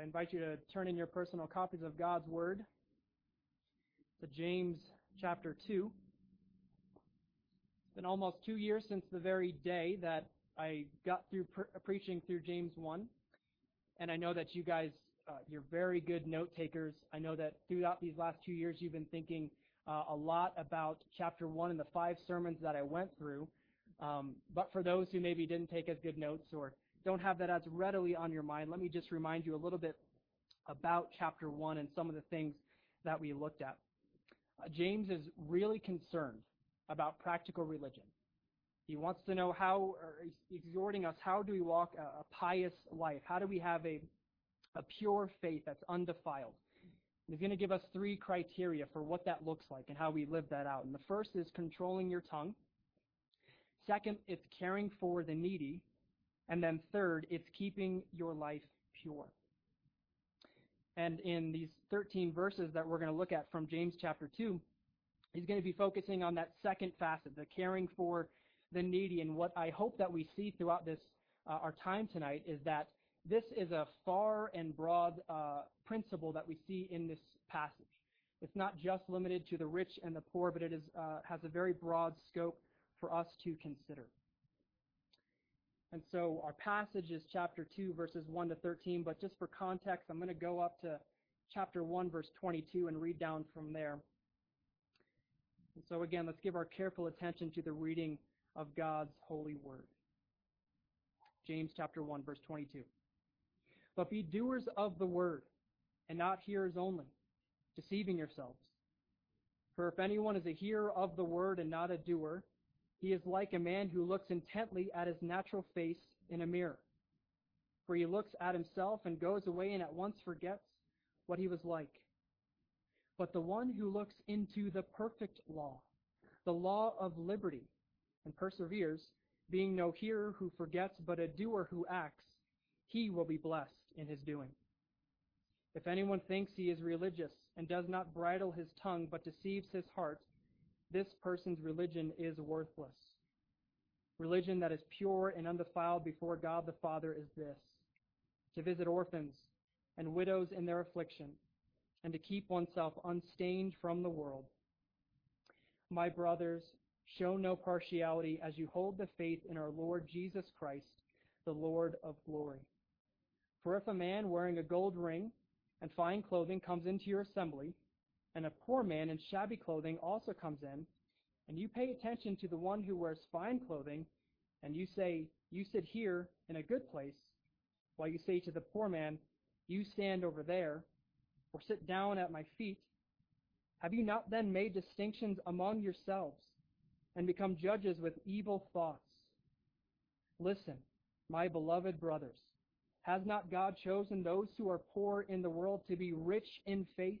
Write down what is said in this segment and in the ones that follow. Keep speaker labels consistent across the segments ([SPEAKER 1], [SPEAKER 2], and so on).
[SPEAKER 1] I invite you to turn in your personal copies of God's Word to James chapter 2. It's been almost two years since the very day that I got through pre- preaching through James 1. And I know that you guys, uh, you're very good note takers. I know that throughout these last two years, you've been thinking uh, a lot about chapter 1 and the five sermons that I went through. Um, but for those who maybe didn't take as good notes or don't have that as readily on your mind, let me just remind you a little bit about chapter 1 and some of the things that we looked at. Uh, James is really concerned about practical religion. He wants to know how, or he's exhorting us, how do we walk a, a pious life? How do we have a, a pure faith that's undefiled? He's going to give us three criteria for what that looks like and how we live that out. And the first is controlling your tongue. Second, it's caring for the needy. And then third, it's keeping your life pure. And in these 13 verses that we're going to look at from James chapter 2, he's going to be focusing on that second facet, the caring for the needy. And what I hope that we see throughout this, uh, our time tonight, is that this is a far and broad uh, principle that we see in this passage. It's not just limited to the rich and the poor, but it is, uh, has a very broad scope for us to consider. And so our passage is chapter 2, verses 1 to 13, but just for context, I'm going to go up to chapter 1, verse 22 and read down from there. And so again, let's give our careful attention to the reading of God's holy word. James chapter 1, verse 22. But be doers of the word, and not hearers only, deceiving yourselves. For if anyone is a hearer of the word and not a doer, he is like a man who looks intently at his natural face in a mirror. For he looks at himself and goes away and at once forgets what he was like. But the one who looks into the perfect law, the law of liberty, and perseveres, being no hearer who forgets, but a doer who acts, he will be blessed in his doing. If anyone thinks he is religious and does not bridle his tongue, but deceives his heart, this person's religion is worthless. Religion that is pure and undefiled before God the Father is this to visit orphans and widows in their affliction, and to keep oneself unstained from the world. My brothers, show no partiality as you hold the faith in our Lord Jesus Christ, the Lord of glory. For if a man wearing a gold ring and fine clothing comes into your assembly, and a poor man in shabby clothing also comes in, and you pay attention to the one who wears fine clothing, and you say, You sit here in a good place, while you say to the poor man, You stand over there, or sit down at my feet, have you not then made distinctions among yourselves, and become judges with evil thoughts? Listen, my beloved brothers, has not God chosen those who are poor in the world to be rich in faith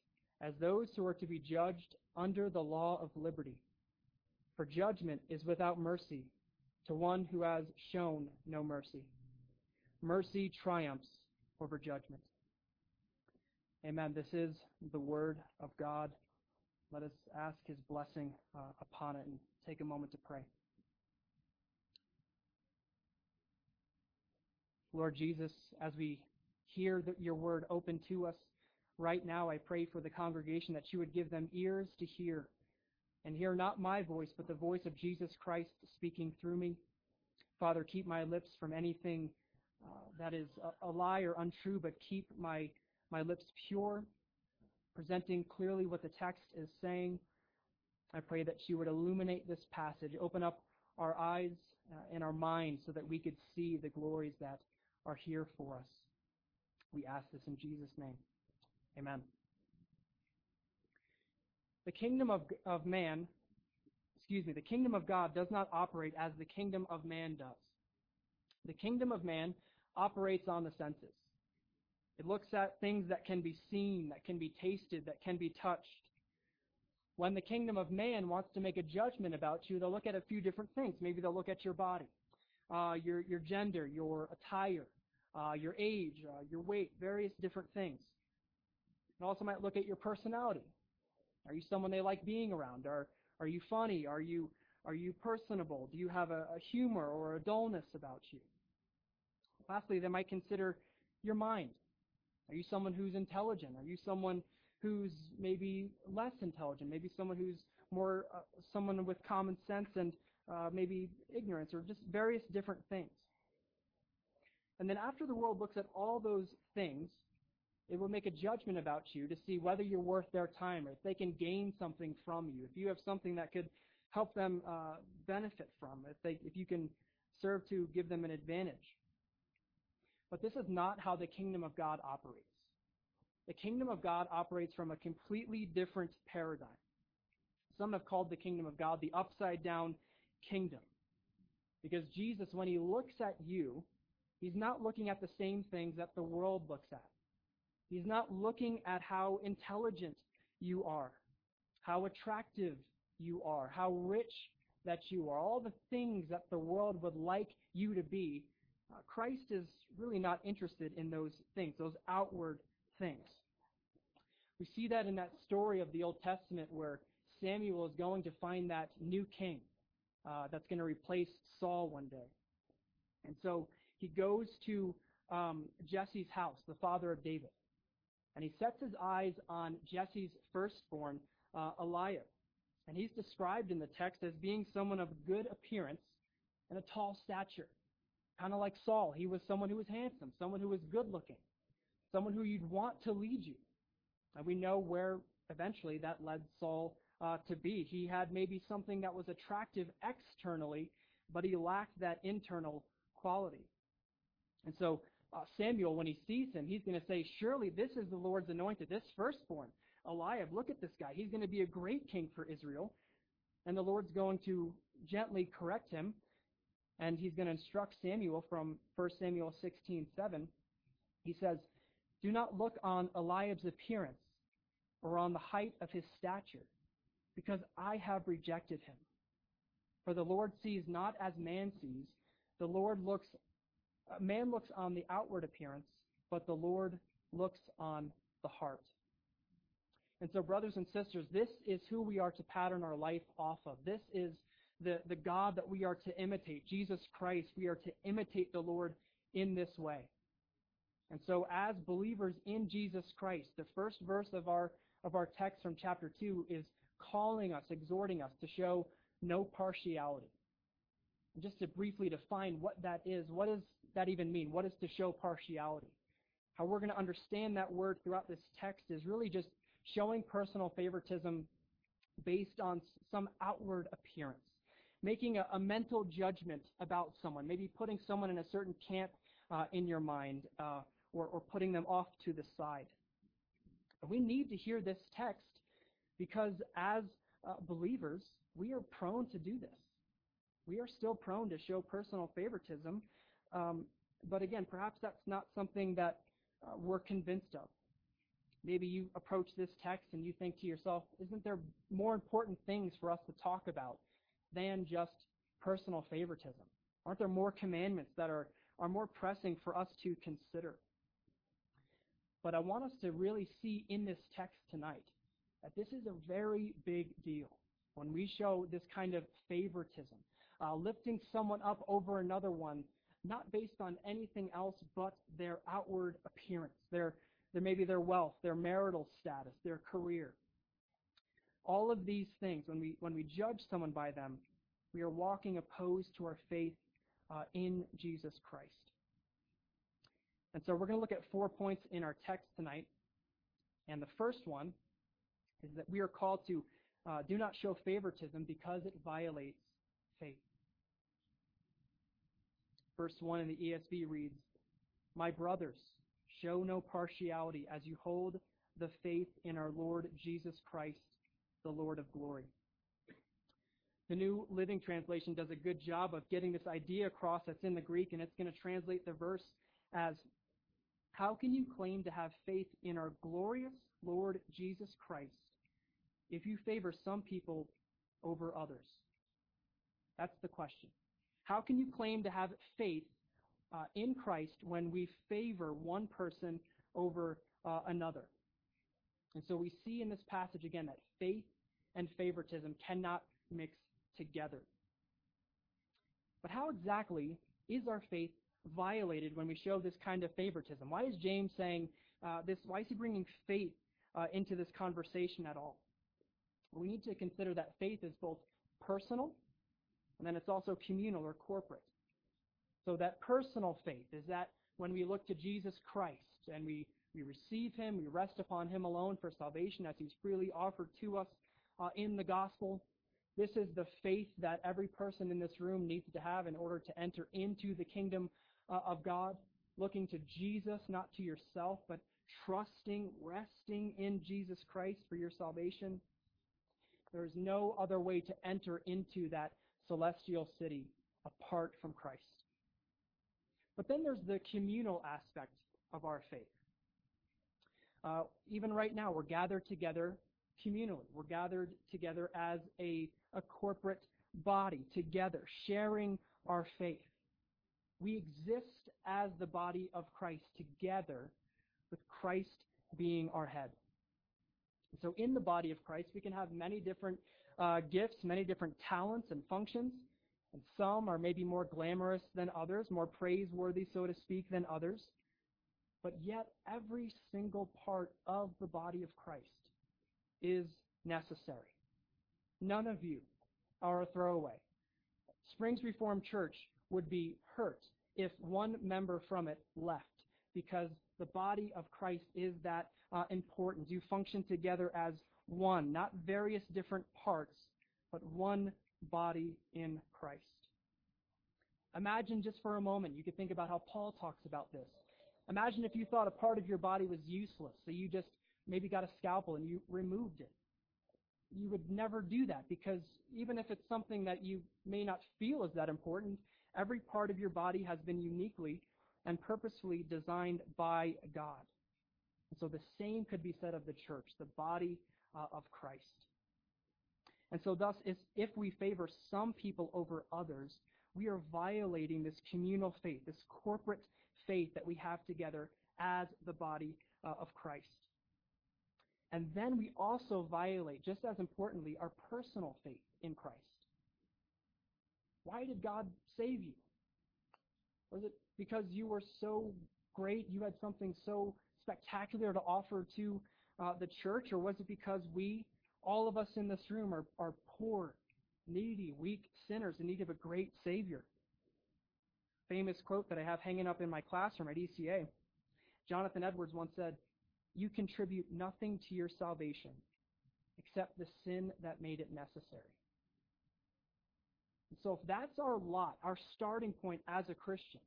[SPEAKER 1] as those who are to be judged under the law of liberty. For judgment is without mercy to one who has shown no mercy. Mercy triumphs over judgment. Amen. This is the word of God. Let us ask his blessing uh, upon it and take a moment to pray. Lord Jesus, as we hear the, your word open to us, Right now, I pray for the congregation that you would give them ears to hear and hear not my voice, but the voice of Jesus Christ speaking through me. Father, keep my lips from anything uh, that is a, a, lie or untrue, but keep my, my lips pure. presenting clearly what the text is saying. I pray that you would illuminate this passage, open up our eyes uh, and our minds so that we could see the glories that are here for us. We ask this in Jesus' name. Amen. The kingdom of, of man, excuse me, the kingdom of God does not operate as the kingdom of man does. The kingdom of man operates on the senses. It looks at things that can be seen, that can be tasted, that can be touched. When the kingdom of man wants to make a judgment about you, they'll look at a few different things. Maybe they'll look at your body, uh, your, your gender, your attire, uh, your age, uh, your weight, various different things. It also might look at your personality. Are you someone they like being around? Are, are you funny? Are you, are you personable? Do you have a, a humor or a dullness about you? Lastly, they might consider your mind. Are you someone who's intelligent? Are you someone who's maybe less intelligent? Maybe someone who's more uh, someone with common sense and uh, maybe ignorance or just various different things. And then after the world looks at all those things, it will make a judgment about you to see whether you're worth their time or if they can gain something from you, if you have something that could help them uh, benefit from, if, they, if you can serve to give them an advantage. But this is not how the kingdom of God operates. The kingdom of God operates from a completely different paradigm. Some have called the kingdom of God the upside down kingdom. Because Jesus, when he looks at you, he's not looking at the same things that the world looks at. He's not looking at how intelligent you are, how attractive you are, how rich that you are, all the things that the world would like you to be. Uh, Christ is really not interested in those things, those outward things. We see that in that story of the Old Testament where Samuel is going to find that new king uh, that's going to replace Saul one day. And so he goes to um, Jesse's house, the father of David, and he sets his eyes on Jesse's firstborn, uh, Eliab. And he's described in the text as being someone of good appearance and a tall stature. Kind of like Saul. He was someone who was handsome, someone who was good looking, someone who you'd want to lead you. And we know where eventually that led Saul uh, to be. He had maybe something that was attractive externally, but he lacked that internal quality. And so uh, Samuel, when he sees him, he's going to say, Surely this is the Lord's anointed, this firstborn. Eliab, look at this guy. He's going to be a great king for Israel. And the Lord's going to gently correct him, and he's going to instruct Samuel from 1 Samuel 16:7. He says, Do not look on Eliab's appearance or on the height of his stature, because I have rejected him. For the Lord sees not as man sees. The Lord looks, man looks on the outward appearance, but the Lord looks on the heart. And so, brothers and sisters, this is who we are to pattern our life off of. This is the, the God that we are to imitate, Jesus Christ. We are to imitate the Lord in this way. And so, as believers in Jesus Christ, the first verse of our of our text from chapter 2 is calling us, exhorting us to show no partiality. And just to briefly define what that is, what does that even mean? What is to show partiality? How we're going to understand that word throughout this text is really just showing personal favoritism based on some outward appearance, making a, a mental judgment about someone, maybe putting someone in a certain camp uh, in your mind, uh, or, or putting them off to the side. We need to hear this text because as uh, believers, we are prone to do this. We are still prone to show personal favoritism. Um, but again, perhaps that's not something that uh, we're convinced of. Maybe you approach this text and you think to yourself, isn't there more important things for us to talk about than just personal favoritism? Aren't there more commandments that are, are more pressing for us to consider? But I want us to really see in this text tonight that this is a very big deal when we show this kind of favoritism, uh, lifting someone up over another one, not based on anything else but their outward appearance, their, their maybe their wealth, their marital status, their career. All of these things, when we when we judge someone by them, we are walking opposed to our faith uh, in Jesus Christ. And so we're going to look at four points in our text tonight. And the first one is that we are called to uh, do not show favoritism because it violates faith. Verse 1 in the ESV reads, My brothers, show no partiality as you hold the faith in our Lord Jesus Christ, the Lord of glory. The New Living Translation does a good job of getting this idea across that's in the Greek, and it's going to translate the verse as How can you claim to have faith in our glorious Lord Jesus Christ if you favor some people over others? That's the question. How can you claim to have faith uh, in Christ when we favor one person over uh, another? And so we see in this passage again that faith and favoritism cannot mix together. But how exactly is our faith violated when we show this kind of favoritism? Why is James saying uh, this? Why is he bringing faith uh, into this conversation at all? We need to consider that faith is both personal and then it's also communal or corporate. So that personal faith is that when we look to Jesus Christ and we, we receive him, we rest upon him alone for salvation as he's freely offered to us uh, in the gospel. This is the faith that every person in this room needs to have in order to enter into the kingdom uh, of God, looking to Jesus, not to yourself, but trusting, resting in Jesus Christ for your salvation. There is no other way to enter into that celestial city apart from Christ. But then there's the communal aspect of our faith. Uh, even right now, we're gathered together communally. We're gathered together as a, a corporate body, together, sharing our faith. We exist as the body of Christ together, with Christ being our head. So, in the body of Christ, we can have many different uh, gifts, many different talents and functions. And some are maybe more glamorous than others, more praiseworthy, so to speak, than others. But yet, every single part of the body of Christ is necessary. None of you are a throwaway. Springs Reformed Church would be hurt if one member from it left because the body of Christ is that uh, important. You function together as one, not various different parts, but one body in Christ. Imagine just for a moment, you could think about how Paul talks about this. Imagine if you thought a part of your body was useless, so you just maybe got a scalpel and you removed it. You would never do that because even if it's something that you may not feel is that important, every part of your body has been uniquely and purposefully designed by God. And so the same could be said of the church, the body uh, of Christ. And so, thus, if we favor some people over others, we are violating this communal faith, this corporate faith that we have together as the body uh, of Christ. And then we also violate, just as importantly, our personal faith in Christ. Why did God save you? Was it because you were so great, you had something so spectacular to offer to uh, the church, or was it because we, all of us in this room, are, are poor, needy, weak sinners in need of a great Savior? Famous quote that I have hanging up in my classroom at ECA. Jonathan Edwards once said, You contribute nothing to your salvation except the sin that made it necessary. And so, if that's our lot, our starting point as a Christian,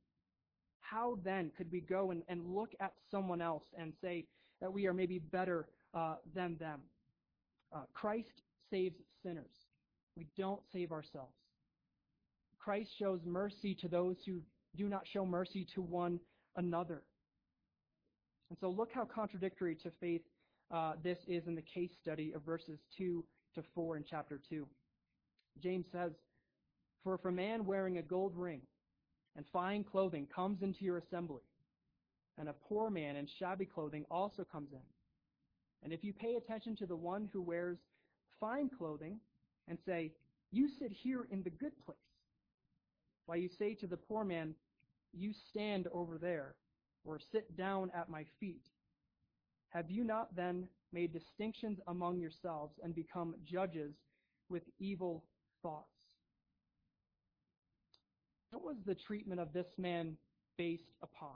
[SPEAKER 1] how then could we go and, and look at someone else and say that we are maybe better uh, than them? Uh, Christ saves sinners. We don't save ourselves. Christ shows mercy to those who do not show mercy to one another. And so look how contradictory to faith uh, this is in the case study of verses 2 to 4 in chapter 2. James says, For if a man wearing a gold ring and fine clothing comes into your assembly, and a poor man in shabby clothing also comes in. And if you pay attention to the one who wears fine clothing and say, You sit here in the good place, while you say to the poor man, You stand over there, or sit down at my feet, have you not then made distinctions among yourselves and become judges with evil thoughts? What was the treatment of this man based upon?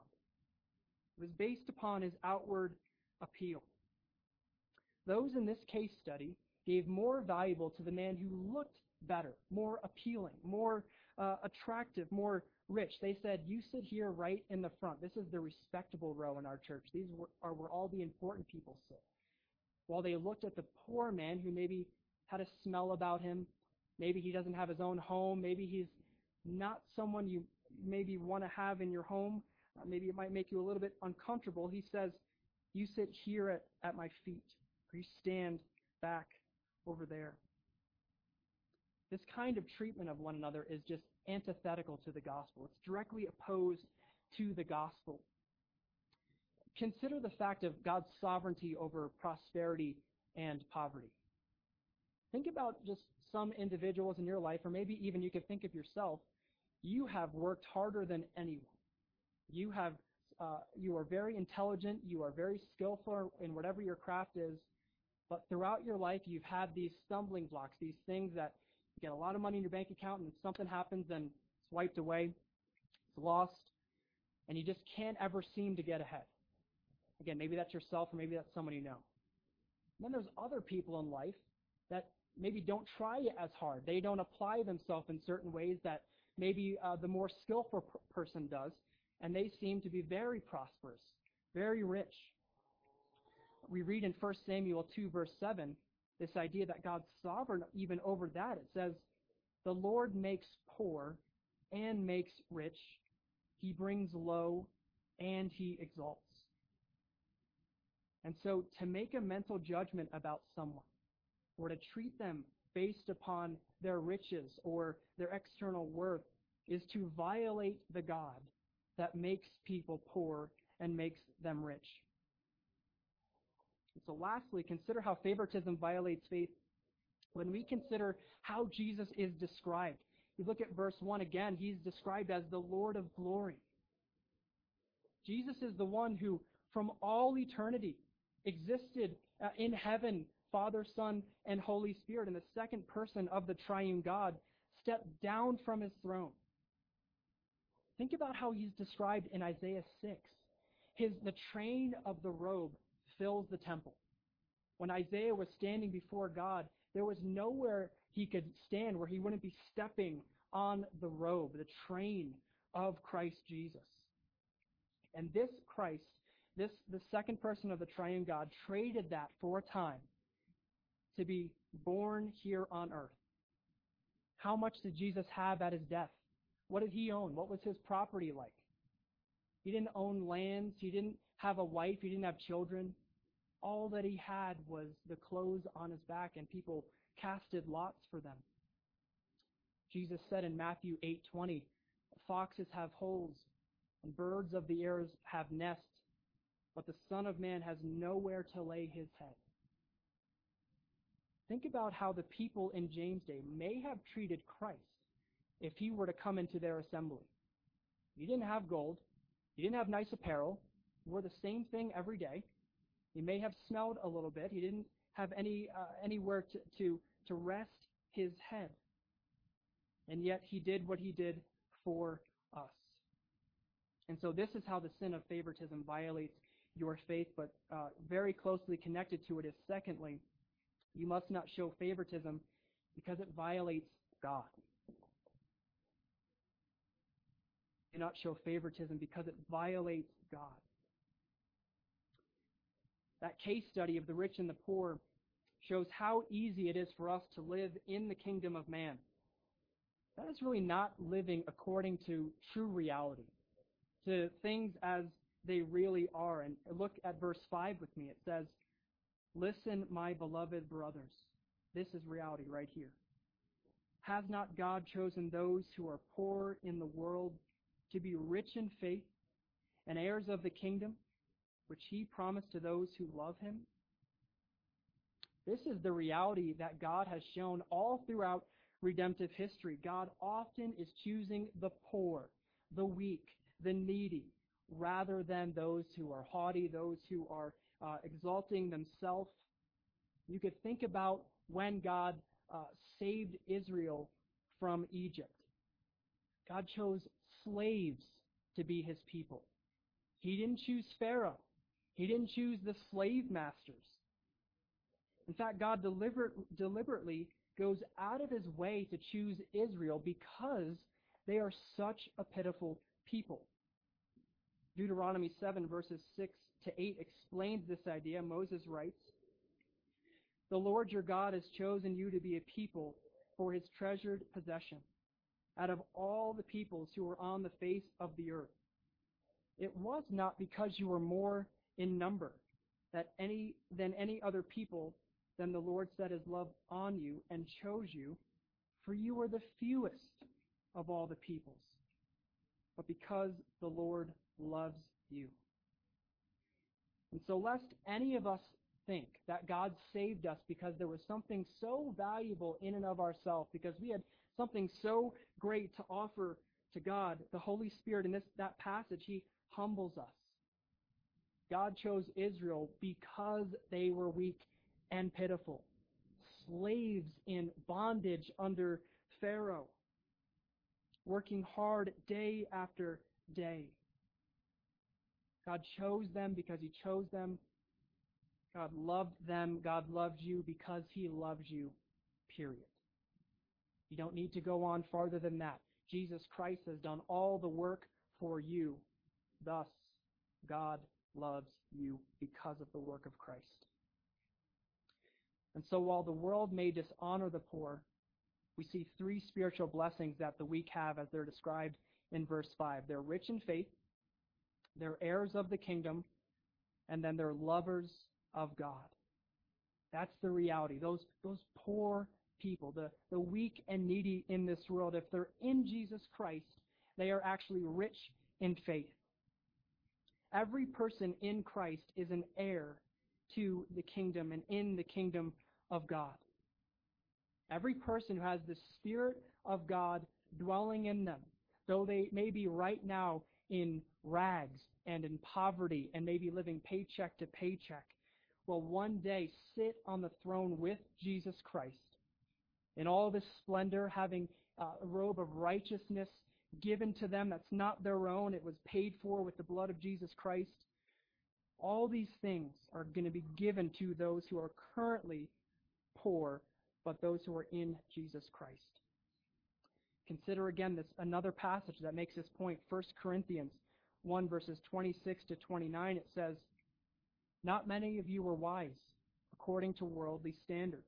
[SPEAKER 1] It was based upon his outward appeal. those in this case study gave more valuable to the man who looked better, more appealing, more uh, attractive, more rich. They said, You sit here right in the front. This is the respectable row in our church. These are where all the important people sit. While they looked at the poor man who maybe had a smell about him, maybe he doesn't have his own home, maybe he's not someone you maybe want to have in your home, uh, maybe it might make you a little bit uncomfortable. He says, You sit here at, at my feet, or you stand back over there. This kind of treatment of one another is just antithetical to the gospel. It's directly opposed to the gospel. Consider the fact of God's sovereignty over prosperity and poverty. Think about just some individuals in your life, or maybe even you could think of yourself. You have worked harder than anyone. You have uh, you are very intelligent. You are very skillful in whatever your craft is. But throughout your life, you've had these stumbling blocks, these things that you get a lot of money in your bank account, and something happens and it's wiped away, it's lost, and you just can't ever seem to get ahead. Again, maybe that's yourself, or maybe that's someone you know. And then there's other people in life that maybe don't try as hard. They don't apply themselves in certain ways that maybe uh, the more skillful per- person does, and they seem to be very prosperous, very rich. We read in 1 Samuel 2, verse 7, this idea that God's sovereign even over that. It says, The Lord makes poor and makes rich. He brings low and he exalts. And so to make a mental judgment about someone or to treat them based upon their riches or their external worth is to violate the God that makes people poor and makes them rich. So lastly, consider how favoritism violates faith when we consider how Jesus is described. You look at verse 1 again, he's described as the Lord of glory. Jesus is the one who, from all eternity, existed uh, in heaven, Father, Son, and Holy Spirit, and the second person of the triune God stepped down from his throne. Think about how he's described in Isaiah 6. His, the train of the robe fills the temple. When Isaiah was standing before God, there was nowhere he could stand where he wouldn't be stepping on the robe, the train of Christ Jesus. And this Christ, this the second person of the triune God, traded that for a time to be born here on earth. How much did Jesus have at his death? What did he own? What was his property like? He didn't own lands. He didn't have a wife. He didn't have children all that he had was the clothes on his back, and people casted lots for them. Jesus said in Matthew 8:20, "Foxes have holes, and birds of the air have nests, but the Son of Man has nowhere to lay his head." Think about how the people in James' day may have treated Christ if he were to come into their assembly. He didn't have gold. He didn't have nice apparel. Wore the same thing every day. He may have smelled a little bit. He didn't have any uh, anywhere to, to, to rest his head. And yet he did what he did for us. And so this is how the sin of favoritism violates your faith, but uh, very closely connected to it is secondly, you must not show favoritism because it violates God. Do not show favoritism because it violates God that case study of the rich and the poor shows how easy it is for us to live in the kingdom of man. That is really not living according to true reality, to things as they really are. And look at verse 5 with me. It says, Listen, my beloved brothers. This is reality right here. Has not God chosen those who are poor in the world to be rich in faith and heirs of the kingdom which he promised to those who love him? This is the reality that God has shown all throughout redemptive history. God often is choosing the poor, the weak, the needy, rather than those who are haughty, those who are uh, exalting themselves. You could think about when God uh, saved Israel from Egypt. God chose slaves to be his people. He didn't choose Pharaoh. He didn't choose the slave masters. In fact, God deliber- deliberately goes out of his way to choose Israel because they are such a pitiful people. Deuteronomy 7, verses 6 to 8 explains this idea. Moses writes, The Lord your God has chosen you to be a people for his treasured possession out of all the peoples who were on the face of the earth. It was not because you were more in number that any than any other people than the Lord set his love on you and chose you, for you were the fewest of all the peoples, but because the Lord loves you. And so, lest any of us think that God saved us because there was something so valuable in and of ourselves, because we had something so great to offer to God, the Holy Spirit in this that passage, He humbles us. God chose Israel because they were weak and pitiful, slaves in bondage under Pharaoh, working hard day after day. God chose them because He chose them. God loved them. God loved you because He loves you, period. You don't need to go on farther than that. Jesus Christ has done all the work for you. Thus, God loves you because of the work of Christ. And so while the world may dishonor the poor, we see three spiritual blessings that the weak have as they're described in verse 5. They're rich in faith, they're heirs of the kingdom, and then they're lovers of God. That's the reality. Those, those poor people, the, the weak and needy in this world, if they're in Jesus Christ, they are actually rich in faith. Every person in Christ is an heir to the kingdom and in the kingdom of God. Every person who has the Spirit of God dwelling in them, though they may be right now in rags and in poverty and maybe living paycheck to paycheck, will one day sit on the throne with Jesus Christ in all this splendor, having uh, a robe of righteousness given to them that's not their own. It was paid for with the blood of Jesus Christ. All these things are going to be given to those who are currently poor, but those who are in Jesus Christ. Consider again this another passage that makes this point. 1 Corinthians 1 verses 26 to 29 it says, Not many of you were wise according to worldly standards.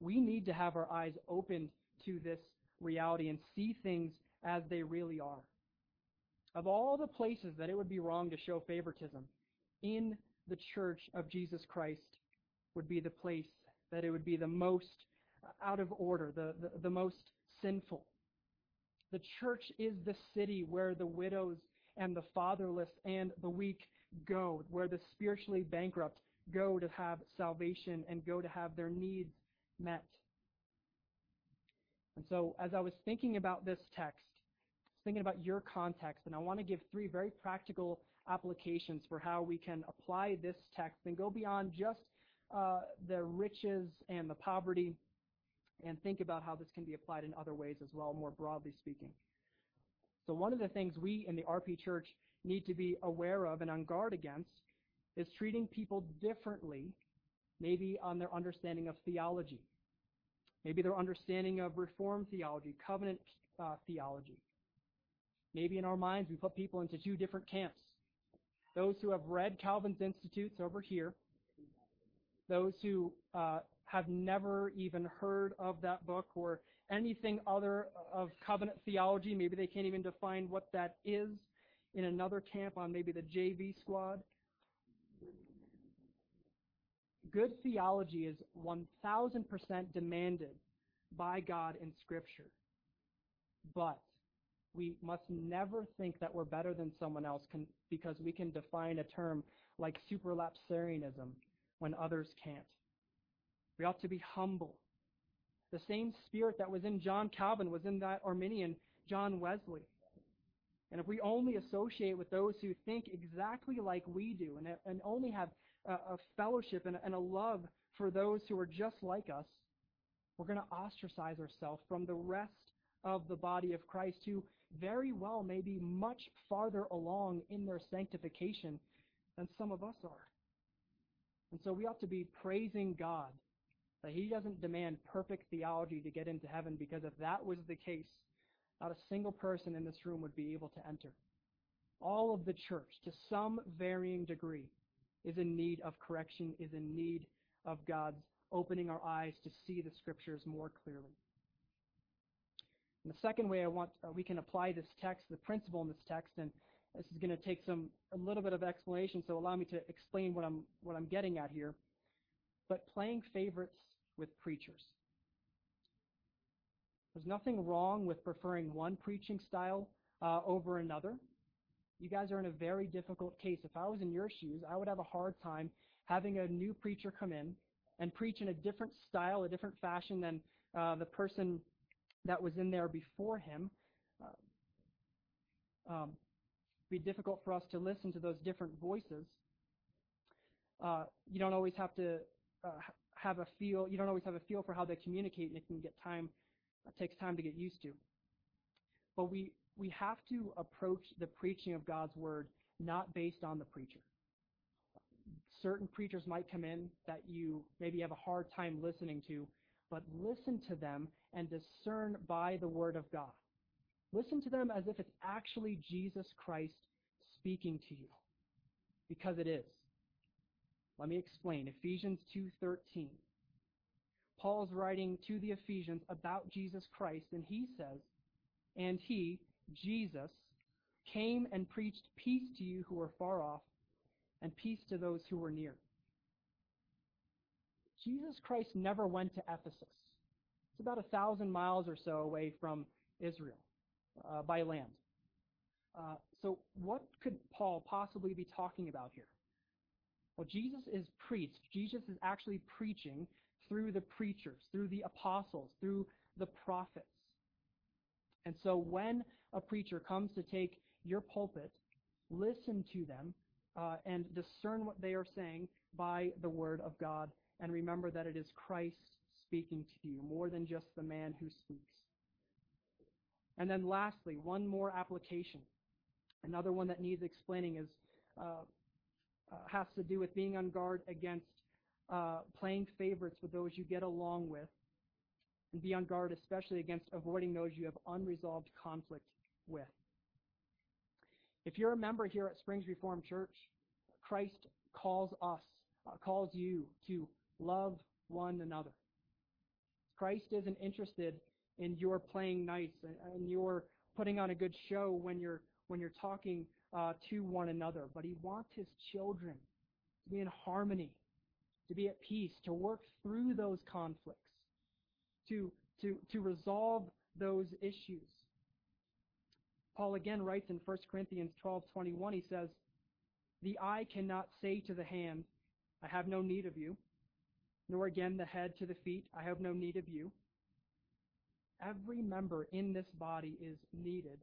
[SPEAKER 1] We need to have our eyes opened to this reality and see things as they really are. Of all the places that it would be wrong to show favoritism, in the church of Jesus Christ would be the place that it would be the most out of order, the, the, the most sinful. The church is the city where the widows and the fatherless and the weak go, where the spiritually bankrupt go to have salvation and go to have their needs met. And so, as I was thinking about this text, thinking about your context, and I want to give three very practical applications for how we can apply this text and go beyond just uh, the riches and the poverty and think about how this can be applied in other ways as well, more broadly speaking. So, one of the things we in the RP Church need to be aware of and on guard against is treating people differently maybe on their understanding of theology, maybe their understanding of Reformed theology, covenant uh, theology. Maybe in our minds we put people into two different camps. Those who have read Calvin's Institutes over here, those who uh, have never even heard of that book or anything other of covenant theology, maybe they can't even define what that is in another camp on maybe the JV squad. Good theology is 1000% demanded by God in Scripture. But we must never think that we're better than someone else can, because we can define a term like supralapsarianism when others can't. We ought to be humble. The same spirit that was in John Calvin was in that Arminian John Wesley. And if we only associate with those who think exactly like we do and, and only have a, fellowship and and a love for those who are just like us, we're going to ostracize ourselves from the rest of the body of Christ who very well may be much farther along in their sanctification than some of us are. And so we ought to be praising God that He doesn't demand perfect theology to get into heaven because if that was the case, not a single person in this room would be able to enter. All of the church, to some varying degree, is in need of correction, is in need of God's opening our eyes to see the scriptures more clearly. And the second way I want uh, we can apply this text, the principle in this text, and this is going to take some a little bit of explanation, so allow me to explain what I'm what I'm getting at here. But playing favorites with preachers. There's nothing wrong with preferring one preaching style uh, over another. You guys are in a very difficult case. If I was in your shoes, I would have a hard time having a new preacher come in and preach in a different style, a different fashion than uh, the person that was in there before him. Uh, um, be difficult for us to listen to those different voices. Uh, you don't always have to uh, have a feel. You don't always have a feel for how they communicate, and it can get time it takes time to get used to. But we, we have to approach the preaching of God's word not based on the preacher. Certain preachers might come in that you maybe have a hard time listening to, but listen to them and discern by the word of God. Listen to them as if it's actually Jesus Christ speaking to you, because it is. Let me explain. Ephesians 2:13. Paul's writing to the Ephesians about Jesus Christ, and he says, And he, Jesus, came and preached peace to you who were far off, and peace to those who were near. Jesus Christ never went to Ephesus. It's about a thousand miles or so away from Israel uh, by land. Uh, so, what could Paul possibly be talking about here? Well, Jesus is preached. Jesus is actually preaching through the preachers, through the apostles, through the prophets. And so when a preacher comes to take your pulpit, listen to them uh, and discern what they are saying by the word of God. And remember that it is Christ speaking to you more than just the man who speaks. And then lastly, one more application. Another one that needs explaining is uh, uh, has to do with being on guard against uh, playing favorites with those you get along with, and be on guard especially against avoiding those you have unresolved conflict with. If you're a member here at Springs Reformed Church, Christ calls us, uh, calls you to love one another. Christ isn't interested in your playing nice and your putting on a good show when you're when you're talking uh, to one another, but he wants his children to be in harmony to be at peace, to work through those conflicts, to, to, to resolve those issues. Paul again writes in 1 Corinthians 12:21 he says, "The eye cannot say to the hand, I have no need of you, nor again the head to the feet, I have no need of you." Every member in this body is needed,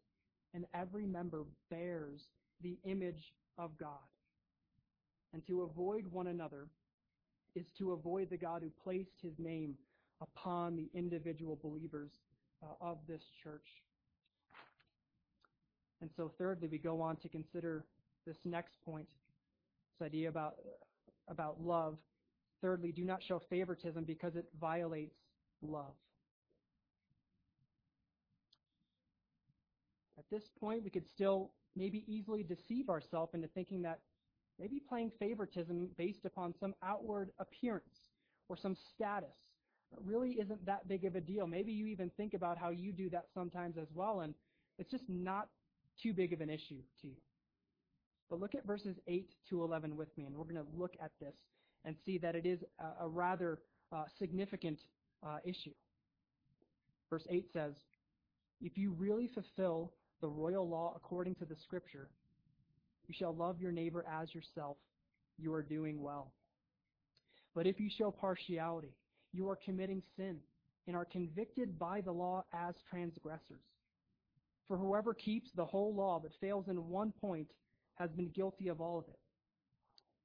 [SPEAKER 1] and every member bears the image of God. And to avoid one another, is to avoid the God who placed his name upon the individual believers uh, of this church. And so, thirdly, we go on to consider this next point, this idea about, about love. Thirdly, do not show favoritism because it violates love. At this point, we could still maybe easily deceive ourselves into thinking that maybe playing favoritism based upon some outward appearance or some status really isn't that big of a deal. Maybe you even think about how you do that sometimes as well, and it's just not too big of an issue to you. But look at verses 8 to 11 with me, and we're going to look at this and see that it is a, a rather uh, significant uh, issue. Verse 8 says, If you really fulfill the royal law according to the scripture, you shall love your neighbor as yourself. You are doing well. But if you show partiality, you are committing sin and are convicted by the law as transgressors. For whoever keeps the whole law but fails in one point has been guilty of all of it.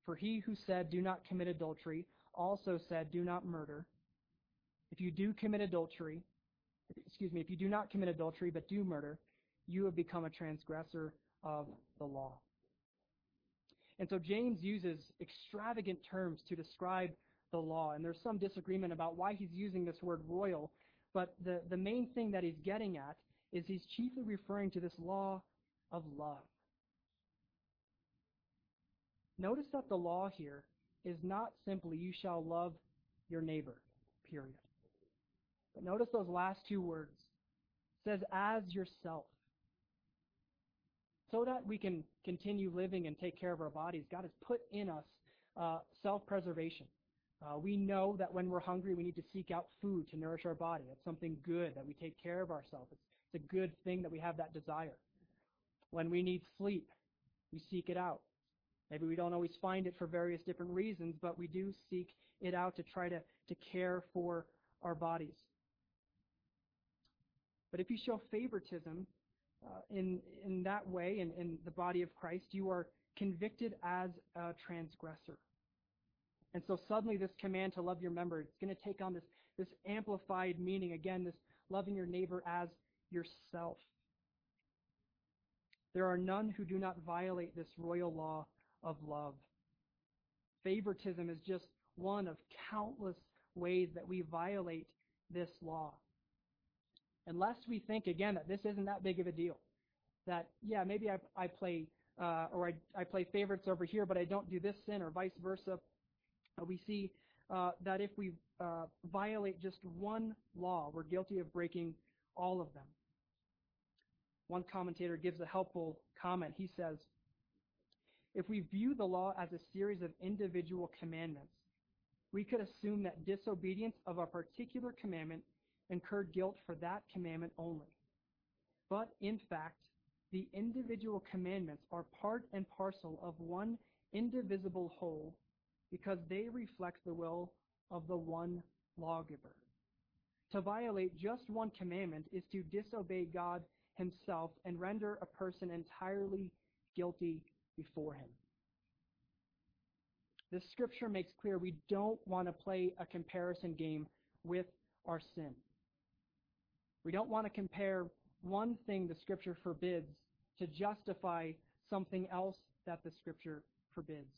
[SPEAKER 1] For he who said, Do not commit adultery, also said, Do not murder. If you do commit adultery, excuse me, if you do not commit adultery but do murder, you have become a transgressor of the law. And so James uses extravagant terms to describe the law, and there's some disagreement about why he's using this word royal, but the, the main thing that he's getting at is he's chiefly referring to this law of love. Notice that the law here is not simply you shall love your neighbor, period. But notice those last two words. It says as yourself. So that we can continue living and take care of our bodies, God has put in us uh, self-preservation. Uh, we know that when we're hungry, we need to seek out food to nourish our body. It's something good that we take care of ourselves. It's, it's a good thing that we have that desire. When we need sleep, we seek it out. Maybe we don't always find it for various different reasons, but we do seek it out to try to, to care for our bodies. But if you show favoritism uh, in, in that way, in, in the body of Christ, you are convicted as a transgressor. And so suddenly this command to love your member, it's going to take on this, this amplified meaning. Again, this loving your neighbor as yourself. There are none who do not violate this royal law of love. Favoritism is just one of countless ways that we violate this law. Unless we think, again, that this isn't that big of a deal. That, yeah, maybe I, I play, uh, or I, I play favorites over here, but I don't do this sin, or vice versa. Uh, we see uh, that if we uh, violate just one law, we're guilty of breaking all of them. One commentator gives a helpful comment. He says, if we view the law as a series of individual commandments, we could assume that disobedience of a particular commandment incurred guilt for that commandment only. But in fact, the individual commandments are part and parcel of one indivisible whole because they reflect the will of the one lawgiver. To violate just one commandment is to disobey God himself and render a person entirely guilty before him. The scripture makes clear we don't want to play a comparison game with our sin. We don't want to compare one thing the scripture forbids to justify something else that the scripture forbids.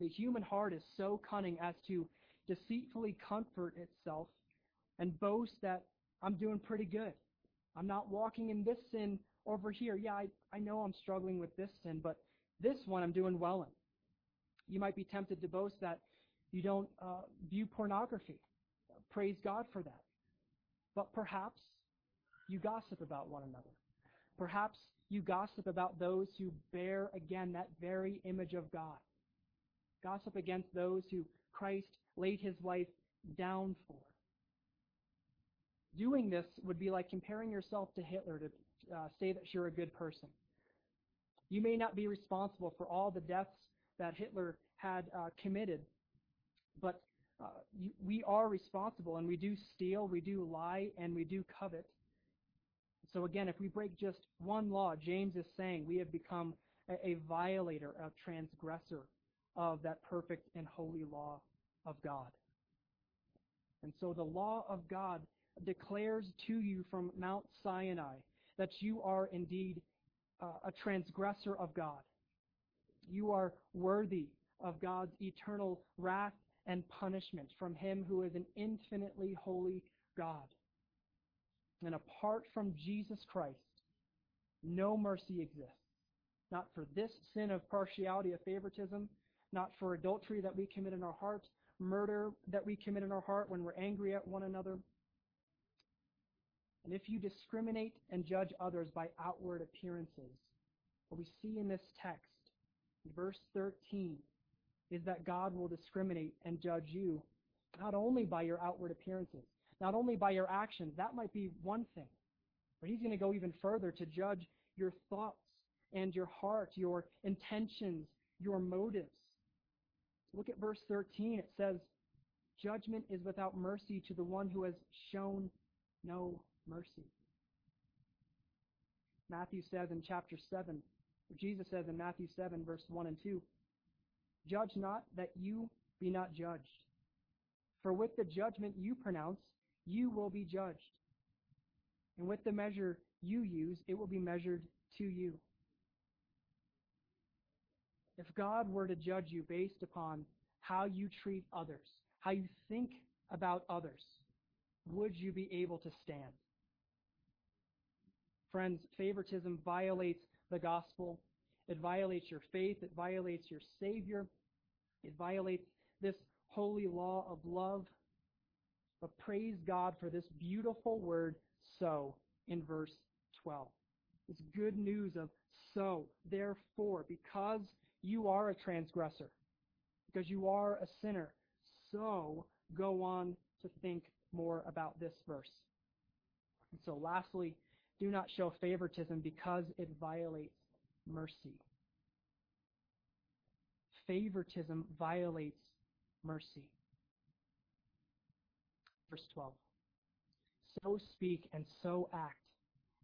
[SPEAKER 1] The human heart is so cunning as to deceitfully comfort itself and boast that I'm doing pretty good. I'm not walking in this sin over here. Yeah, I, I know I'm struggling with this sin, but this one I'm doing well in. You might be tempted to boast that you don't uh, view pornography. Praise God for that. But perhaps you gossip about one another. Perhaps you gossip about those who bear again that very image of God. Gossip against those who Christ laid his life down for. Doing this would be like comparing yourself to Hitler to uh, say that you're a good person. You may not be responsible for all the deaths that Hitler had uh, committed, but uh, you, we are responsible, and we do steal, we do lie, and we do covet. So again, if we break just one law, James is saying we have become a, a violator, a transgressor of that perfect and holy law of God. And so the law of God declares to you from Mount Sinai that you are indeed uh, a transgressor of God. You are worthy of God's eternal wrath and punishment from Him who is an infinitely holy God. And apart from Jesus Christ, no mercy exists. Not for this sin of partiality, of favoritism, not for adultery that we commit in our heart, murder that we commit in our heart when we're angry at one another. And if you discriminate and judge others by outward appearances, what we see in this text, verse 13, is that God will discriminate and judge you not only by your outward appearances, not only by your actions, that might be one thing, but He's going to go even further to judge your thoughts and your heart, your intentions, your motives. Look at verse 13. It says, judgment is without mercy to the one who has shown no mercy. Matthew says in chapter 7, or Jesus says in Matthew 7, verse 1 and 2, Judge not that you be not judged. For with the judgment you pronounce, you will be judged. And with the measure you use, it will be measured to you. If God were to judge you based upon how you treat others, how you think about others, would you be able to stand? Friends, favoritism violates the gospel. It violates your faith. It violates your Savior. It violates this holy law of love. But praise God for this beautiful word, so, in verse 12. This good news of so, therefore, because you are a transgressor, because you are a sinner, so go on to think more about this verse. And so, lastly, do not show favoritism because it violates mercy. Favoritism violates mercy. Verse 12. So speak and so act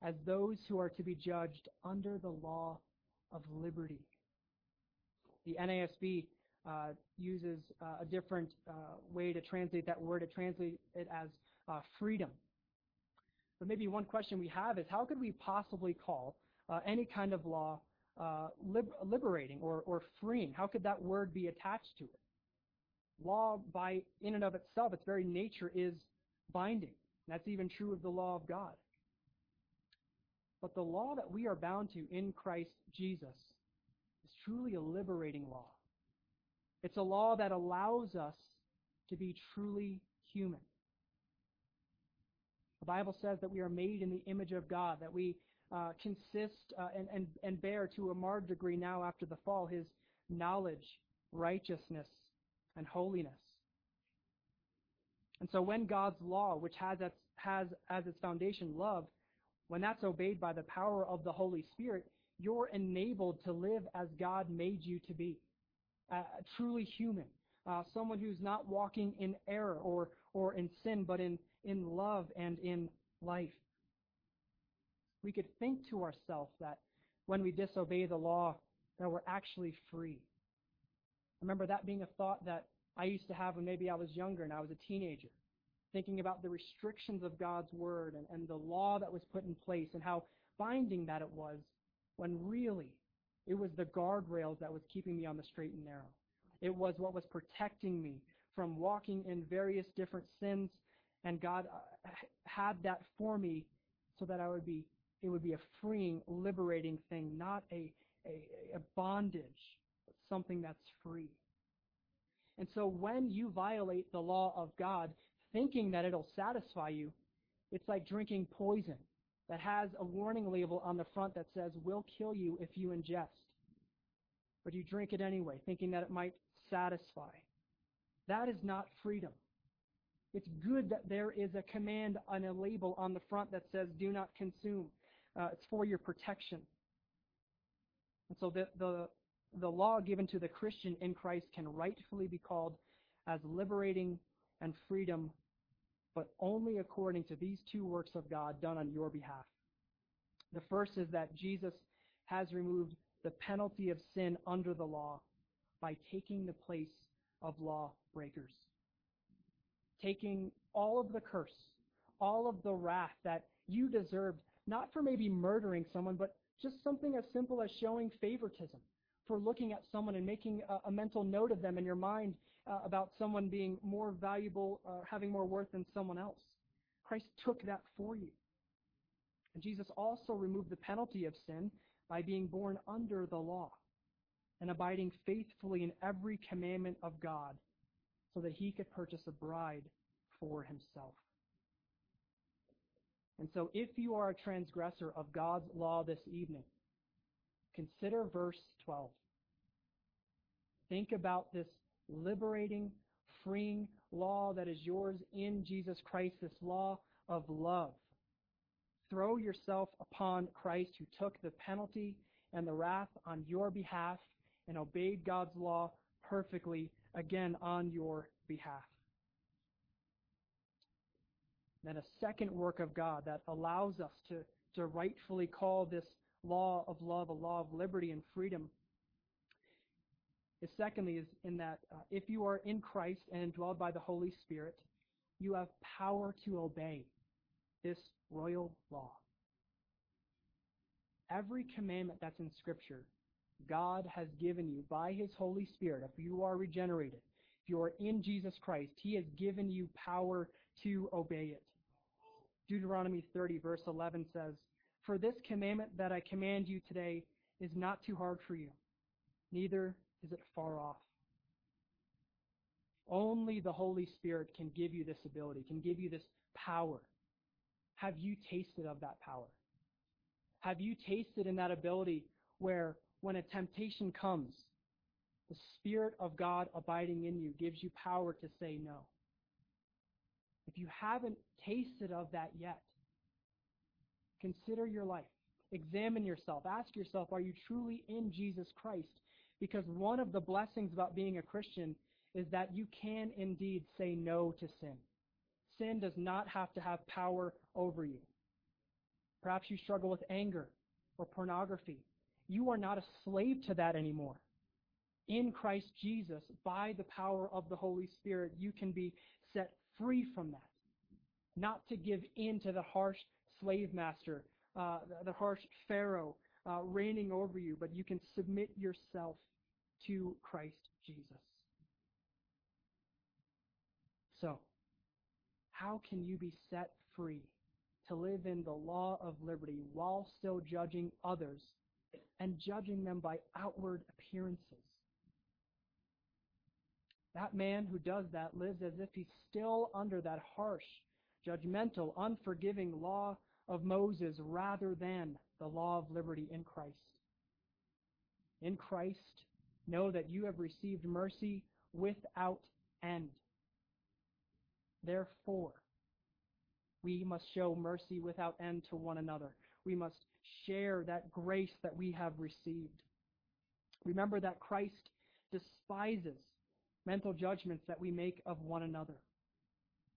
[SPEAKER 1] as those who are to be judged under the law of liberty. The NASB uh, uses uh, a different uh, way to translate that word. It translates it as uh, freedom. But maybe one question we have is how could we possibly call uh, any kind of law liber- liberating or, or freeing? How could that word be attached to it? Law, by in and of itself, its very nature is binding. That's even true of the law of God. But the law that we are bound to in Christ Jesus truly a liberating law. It's a law that allows us to be truly human. The Bible says that we are made in the image of God, that we uh, consist uh, and, and, and bear to a marked degree now after the fall his knowledge, righteousness, and holiness. And so when God's law, which has, its, has as its foundation love, when that's obeyed by the power of the Holy Spirit, you're enabled to live as God made you to be. Uh, truly human. Uh, someone who's not walking in error or, or in sin, but in, in love and in life. We could think to ourselves that when we disobey the law, that we're actually free. I remember that being a thought that I used to have when maybe I was younger and I was a teenager, thinking about the restrictions of God's word and, and the law that was put in place and how binding that it was, when really it was the guardrails that was keeping me on the straight and narrow. It was what was protecting me from walking in various different sins, and God uh, had that for me so that I would be, it would be a freeing, liberating thing, not a, a, a bondage, but something that's free. And so when you violate the law of God, thinking that it'll satisfy you, it's like drinking poison that has a warning label on the front that says, will kill you if you ingest. But you drink it anyway, thinking that it might satisfy. That is not freedom. It's good that there is a command on a label on the front that says, do not consume. Uh, it's for your protection. And so the, the, the law given to the Christian in Christ can rightfully be called as liberating and freedom, but only according to these two works of God done on your behalf. The first is that Jesus has removed the penalty of sin under the law by taking the place of law breakers. Taking all of the curse, all of the wrath that you deserved, not for maybe murdering someone, but just something as simple as showing favoritism, for looking at someone and making a, a mental note of them in your mind uh, about someone being more valuable, uh, having more worth than someone else. Christ took that for you. And Jesus also removed the penalty of sin by being born under the law and abiding faithfully in every commandment of God so that he could purchase a bride for himself. And so if you are a transgressor of God's law this evening, consider verse 12. Think about this liberating, freeing law that is yours in Jesus Christ, this law of love. Throw yourself upon Christ who took the penalty and the wrath on your behalf and obeyed God's law perfectly, again, on your behalf. then a second work of God that allows us to, to rightfully call this law of love a law of liberty and freedom is secondly is in that uh, if you are in Christ and indwelled by the Holy Spirit, you have power to obey this royal law. Every commandment that's in Scripture, God has given you by His Holy Spirit. If you are regenerated, if you are in Jesus Christ, He has given you power to obey it. Deuteronomy 30, verse 11 says, For this commandment that I command you today is not too hard for you, neither is it far off. Only the Holy Spirit can give you this ability, can give you this power. Have you tasted of that power? Have you tasted in that ability where when a temptation comes, the Spirit of God abiding in you gives you power to say no? If you haven't tasted of that yet, consider your life. Examine yourself. Ask yourself, are you truly in Jesus Christ? Because one of the blessings about being a Christian is that you can indeed say no to sin. Sin does not have to have power over you. Perhaps you struggle with anger or pornography. You are not a slave to that anymore. In Christ Jesus, by the power of the Holy Spirit, you can be set free from that. Not to give in to the harsh slave master, uh, the, the harsh Pharaoh uh, reigning over you, but you can submit yourself to Christ Jesus. So, how can you be set free to live in the law of liberty while still judging others and judging them by outward appearances? That man who does that lives as if he's still under that harsh, judgmental, unforgiving law of Moses rather than the law of liberty in Christ. In Christ, know that you have received mercy without end. Therefore, we must show mercy without end to one another. We must share that grace that we have received. Remember that Christ despises mental judgments that we make of one another.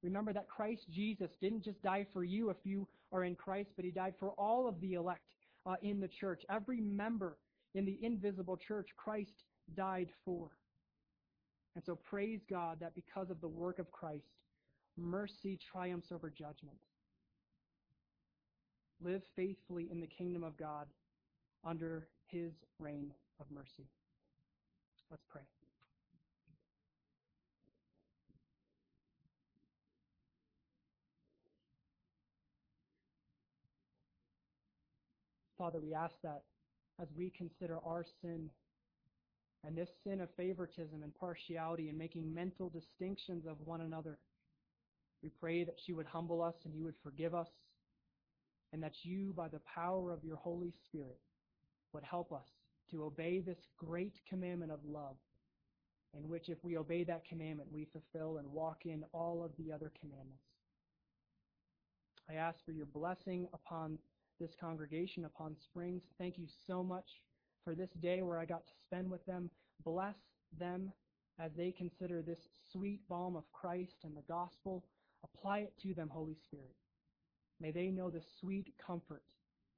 [SPEAKER 1] Remember that Christ Jesus didn't just die for you if you are in Christ, but he died for all of the elect uh, in the church. Every member in the invisible church, Christ died for. And so praise God that because of the work of Christ, mercy triumphs over judgment. Live faithfully in the kingdom of God under his reign of mercy. Let's pray. Father, we ask that as we consider our sin and this sin of favoritism and partiality and making mental distinctions of one another, we pray that you would humble us and you would forgive us, and that you, by the power of your Holy Spirit, would help us to obey this great commandment of love, in which, if we obey that commandment, we fulfill and walk in all of the other commandments. I ask for your blessing upon this congregation, upon Springs. Thank you so much for this day where I got to spend with them. Bless them as they consider this sweet balm of Christ and the gospel. Apply it to them, Holy Spirit. May they know the sweet comfort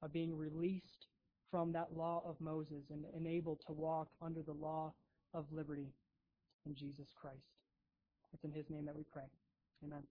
[SPEAKER 1] of being released from that law of Moses and enabled to walk under the law of liberty in Jesus Christ. It's in his name that we pray. Amen.